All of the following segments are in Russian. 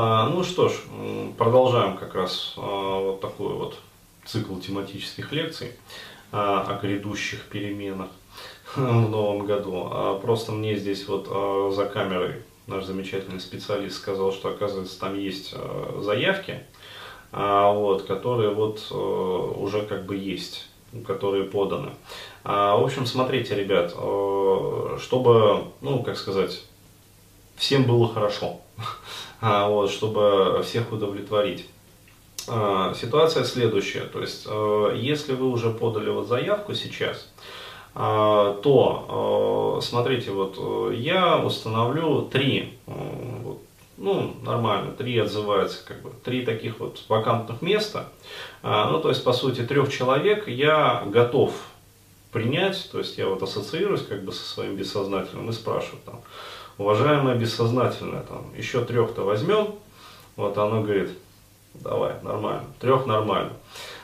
А, ну что ж, продолжаем как раз а, вот такой вот цикл тематических лекций а, о грядущих переменах в новом году. Просто мне здесь вот за камерой наш замечательный специалист сказал, что оказывается там есть заявки, вот, которые вот уже как бы есть которые поданы. В общем, смотрите, ребят, чтобы, ну, как сказать, всем было хорошо, вот, чтобы всех удовлетворить. А, ситуация следующая, то есть, а, если вы уже подали вот заявку сейчас, а, то, смотрите, вот я установлю три, ну, нормально, три отзываются, как бы, три таких вот вакантных места, ну, то есть, по сути, трех человек я готов принять, то есть, я вот ассоциируюсь, как бы, со своим бессознательным и спрашиваю, там, уважаемое бессознательное, там, еще трех-то возьмем, вот оно говорит, давай, нормально, трех нормально.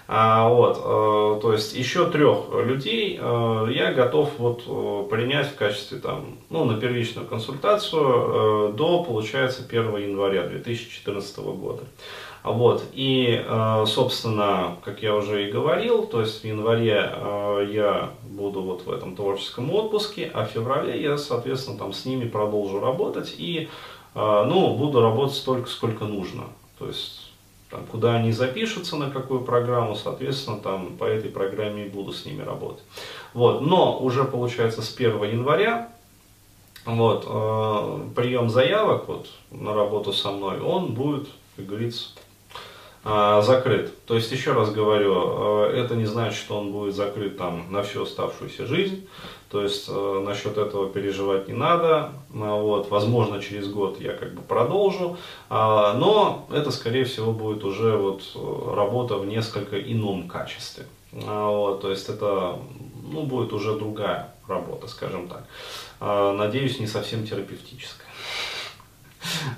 А, вот, э, то есть еще трех людей э, я готов вот э, принять в качестве там, ну, на первичную консультацию э, до, получается, 1 января 2014 года. Вот, и, э, собственно, как я уже и говорил, то есть в январе э, я буду вот в этом творческом отпуске, а в феврале я, соответственно, там с ними продолжу работать и, э, ну, буду работать столько, сколько нужно. То есть там, куда они запишутся, на какую программу, соответственно, там по этой программе и буду с ними работать. Вот, но уже получается с 1 января вот, прием заявок вот, на работу со мной, он будет, как говорится, закрыт. То есть, еще раз говорю, э, это не значит, что он будет закрыт там на всю оставшуюся жизнь. То есть, э, насчет этого переживать не надо. А, вот, возможно, через год я как бы продолжу. А, но это, скорее всего, будет уже вот работа в несколько ином качестве. Вот, то есть, это ну, будет уже другая работа, скажем так. Надеюсь, не совсем терапевтическая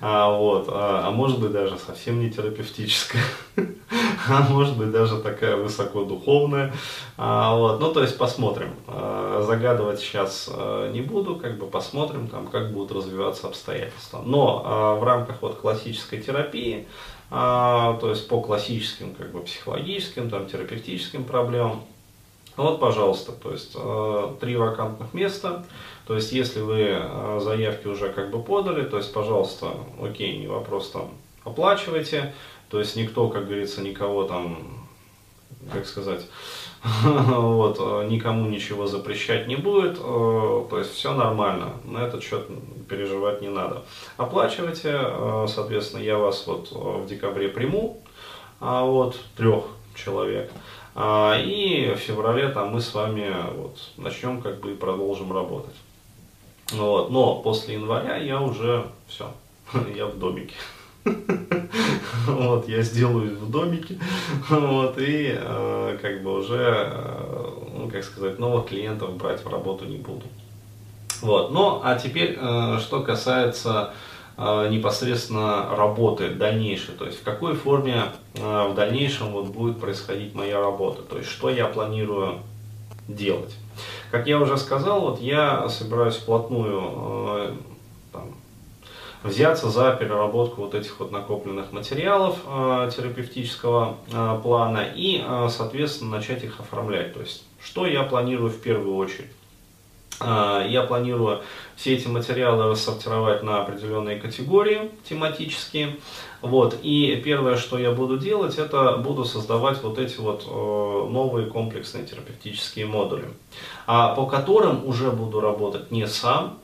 а, вот, а, а может быть даже совсем не терапевтическая, а может быть даже такая высокодуховная, а, вот, ну то есть посмотрим, а, загадывать сейчас а, не буду, как бы посмотрим там, как будут развиваться обстоятельства, но а, в рамках вот классической терапии, а, то есть по классическим как бы психологическим, там терапевтическим проблемам, вот, пожалуйста, то есть э, три вакантных места. То есть, если вы э, заявки уже как бы подали, то есть, пожалуйста, окей, не вопрос там, оплачивайте. То есть, никто, как говорится, никого там, как сказать, вот, э, никому ничего запрещать не будет. То есть, все нормально. На этот счет переживать не надо. Оплачивайте, соответственно, я вас вот в декабре приму, а вот трех человек. А, и в феврале там мы с вами вот, начнем как бы и продолжим работать. Вот. Но после января я уже все, я в домике. Вот, я сделаю в домике, вот, и э, как бы уже, э, ну, как сказать, новых клиентов брать в работу не буду. Вот, ну, а теперь, э, что касается непосредственно работы дальнейшей, то есть в какой форме э, в дальнейшем вот будет происходить моя работа, то есть что я планирую делать. Как я уже сказал, вот я собираюсь вплотную э, там, взяться за переработку вот этих вот накопленных материалов терапевтического плана и, соответственно, начать их оформлять. То есть, что я планирую в первую очередь. А, я планирую все эти материалы рассортировать на определенные категории тематические. Вот. И первое, что я буду делать, это буду создавать вот эти вот э, новые комплексные терапевтические модули, а, по которым уже буду работать не сам,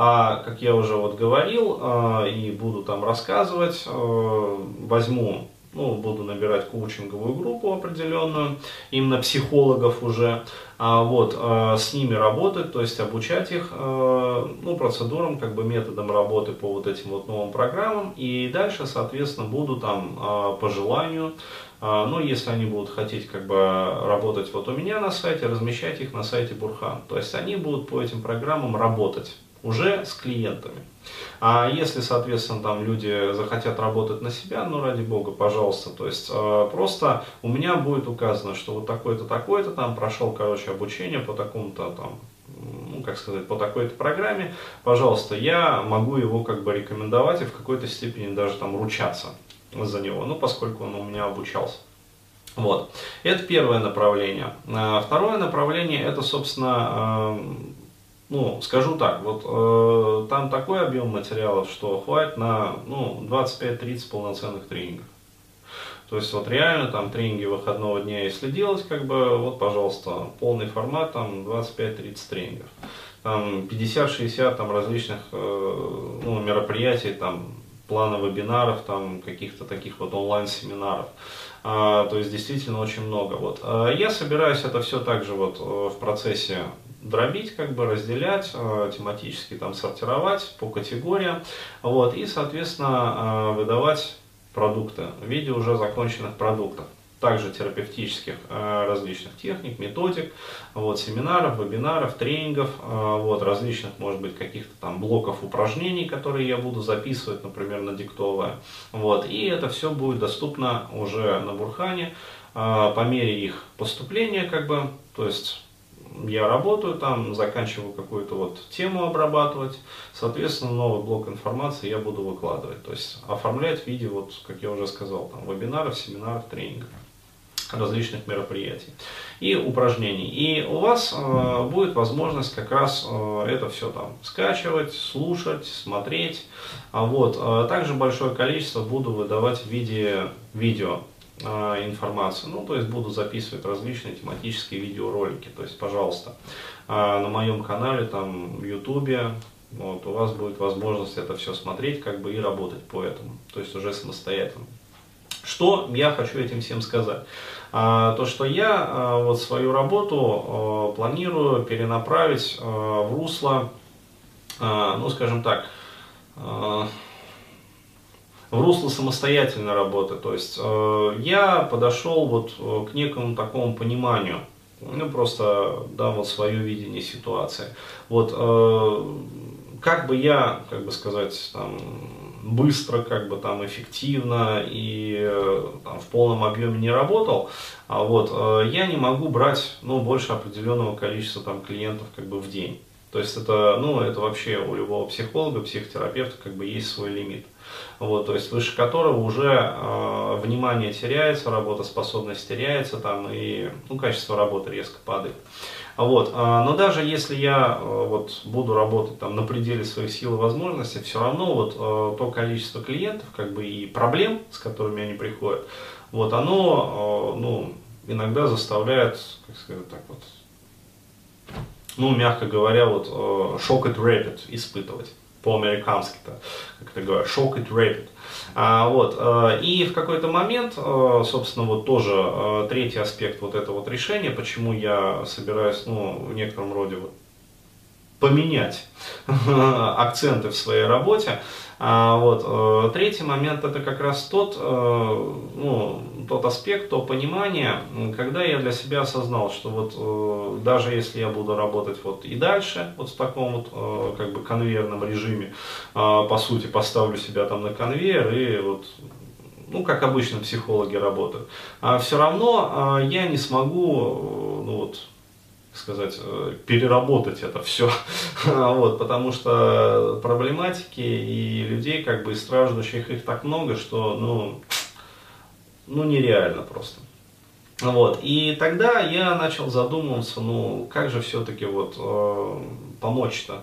а, как я уже вот говорил, а, и буду там рассказывать, э, возьму ну, буду набирать коучинговую группу определенную, именно психологов уже, а, вот, а, с ними работать, то есть обучать их, а, ну, процедурам, как бы методом работы по вот этим вот новым программам, и дальше, соответственно, буду там а, по желанию, ну, если они будут хотеть как бы работать вот у меня на сайте, размещать их на сайте Бурхан, то есть они будут по этим программам работать уже с клиентами. А если, соответственно, там люди захотят работать на себя, ну, ради бога, пожалуйста, то есть э, просто у меня будет указано, что вот такой-то, такой-то там прошел, короче, обучение по такому-то там, ну, как сказать, по такой-то программе, пожалуйста, я могу его как бы рекомендовать и в какой-то степени даже там ручаться за него, ну, поскольку он у меня обучался. Вот. Это первое направление. А, второе направление, это, собственно, ну, скажу так, вот э, там такой объем материалов, что хватит на ну, 25-30 полноценных тренингов. То есть вот реально там тренинги выходного дня, если делать, как бы, вот, пожалуйста, полный формат, там 25-30 тренингов. Там 50-60 там различных э, ну, мероприятий, там плана вебинаров, там каких-то таких вот онлайн-семинаров. А, то есть действительно очень много. Вот. А я собираюсь это все также вот э, в процессе дробить, как бы разделять, э, тематически там сортировать по категориям, вот, и, соответственно, э, выдавать продукты в виде уже законченных продуктов. Также терапевтических э, различных техник, методик, вот, семинаров, вебинаров, тренингов, вот, различных, может быть, каких-то там блоков упражнений, которые я буду записывать, например, на диктовое. Вот, и это все будет доступно уже на Бурхане по мере их поступления, как бы, то есть я работаю там, заканчиваю какую-то вот тему обрабатывать, соответственно, новый блок информации я буду выкладывать. То есть оформлять в виде, вот, как я уже сказал, там, вебинаров, семинаров, тренингов различных мероприятий и упражнений. И у вас э, будет возможность как раз э, это все там скачивать, слушать, смотреть. А вот, э, также большое количество буду выдавать в виде видео информацию. Ну, то есть буду записывать различные тематические видеоролики. То есть, пожалуйста, а, на моем канале, там, в Ютубе, вот, у вас будет возможность это все смотреть, как бы и работать по этому. То есть уже самостоятельно. Что я хочу этим всем сказать? А, то, что я а, вот свою работу а, планирую перенаправить а, в русло, а, ну, скажем так, а, в русло самостоятельной работы. То есть э, я подошел вот э, к некому такому пониманию, ну просто, да, вот свое видение ситуации. Вот э, как бы я, как бы сказать, там, быстро, как бы там эффективно и э, там, в полном объеме не работал, а вот э, я не могу брать, ну, больше определенного количества там клиентов как бы в день. То есть это, ну, это вообще у любого психолога, психотерапевта как бы есть свой лимит. Вот, то есть выше которого уже э, внимание теряется, работоспособность теряется там и ну, качество работы резко падает. Вот, э, но даже если я э, вот, буду работать там, на пределе своих сил и возможностей, все равно вот, э, то количество клиентов как бы, и проблем, с которыми они приходят, вот, оно э, ну, иногда заставляет, как сказать так вот, ну, мягко говоря, вот э, шок и rapid испытывать по-американски-то, как это говорят, shock it rapid. А, вот, э, и в какой-то момент, э, собственно, вот тоже э, третий аспект вот этого вот решения, почему я собираюсь, ну, в некотором роде вот поменять акценты в своей работе, а, вот. Э, третий момент это как раз тот, э, ну, тот аспект, то понимание, когда я для себя осознал, что вот э, даже если я буду работать вот и дальше, вот в таком вот как бы конвейерном режиме, по сути поставлю себя там на конвейер и вот ну, как обычно психологи работают, а все равно я не смогу, ну вот, сказать, э, переработать это все, вот, потому что проблематики и людей, как бы, и страждущих их так много, что, ну, ну, нереально просто. Вот, и тогда я начал задумываться, ну, как же все-таки вот э, помочь-то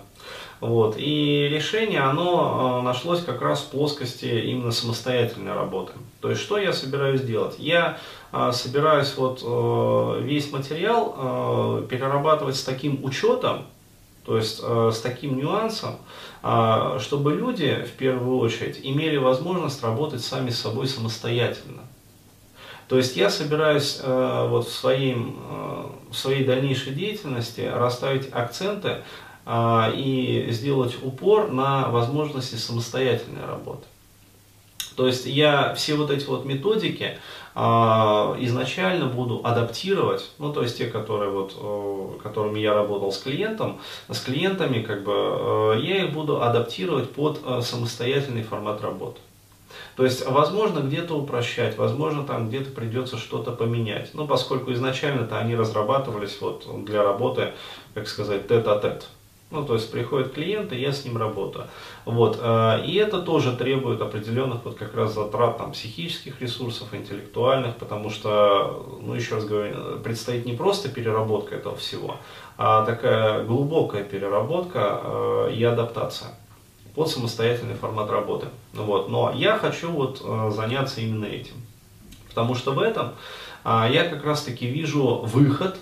вот. И решение, оно э, нашлось как раз в плоскости именно самостоятельной работы. То есть, что я собираюсь делать? Я э, собираюсь вот э, весь материал перерабатывать с таким учетом, то есть с таким нюансом, чтобы люди в первую очередь имели возможность работать сами с собой самостоятельно. То есть я собираюсь вот в, своим, в своей дальнейшей деятельности расставить акценты и сделать упор на возможности самостоятельной работы. То есть я все вот эти вот методики а, изначально буду адаптировать, ну то есть те, которые вот, которыми я работал с клиентом, с клиентами, как бы, э, я их буду адаптировать под э, самостоятельный формат работы. То есть, возможно, где-то упрощать, возможно, там где-то придется что-то поменять. Ну, поскольку изначально-то они разрабатывались вот для работы, как сказать, тет-а-тет. -тет. Ну, то есть приходит клиент, и я с ним работаю. Вот. Э, и это тоже требует определенных вот как раз затрат там, психических ресурсов, интеллектуальных, потому что, ну, еще раз говорю, предстоит не просто переработка этого всего, а такая глубокая переработка э, и адаптация под самостоятельный формат работы. Вот. Но я хочу вот э, заняться именно этим. Потому что в этом я как раз таки вижу выход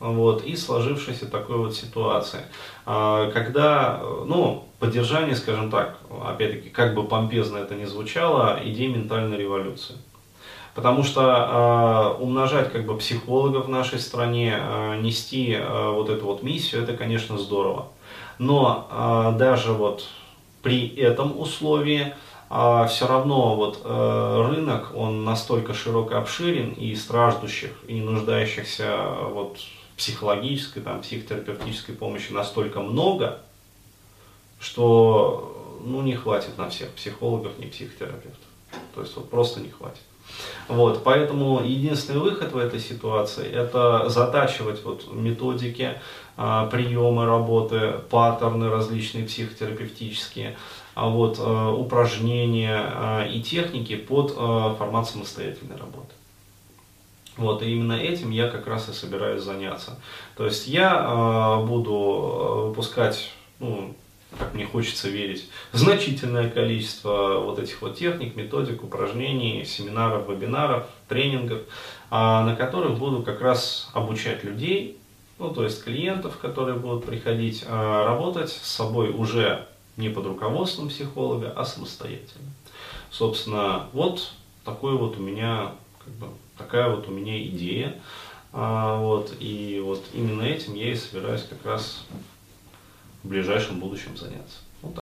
вот, и сложившейся такой вот ситуации. А, когда, ну, поддержание, скажем так, опять-таки, как бы помпезно это ни звучало, идеи ментальной революции. Потому что э, умножать как бы психологов в нашей стране, э, нести э, вот эту вот миссию, это, конечно, здорово. Но э, даже вот при этом условии э, все равно вот э, рынок, он настолько широк и обширен, и страждущих, и нуждающихся вот психологической, там, психотерапевтической помощи настолько много, что ну, не хватит на всех психологов, не психотерапевтов. То есть вот просто не хватит. Вот, поэтому единственный выход в этой ситуации – это затачивать вот методики, а, приемы работы, паттерны различные психотерапевтические, а вот, а, упражнения а, и техники под формат самостоятельной работы. Вот, и именно этим я как раз и собираюсь заняться. То есть я э, буду э, выпускать, ну, как мне хочется верить, значительное количество вот этих вот техник, методик, упражнений, семинаров, вебинаров, тренингов, а, на которых буду как раз обучать людей, ну, то есть клиентов, которые будут приходить, а, работать с собой уже не под руководством психолога, а самостоятельно. Собственно, вот такой вот у меня как бы, такая вот у меня идея. А, вот, и вот именно этим я и собираюсь как раз в ближайшем будущем заняться.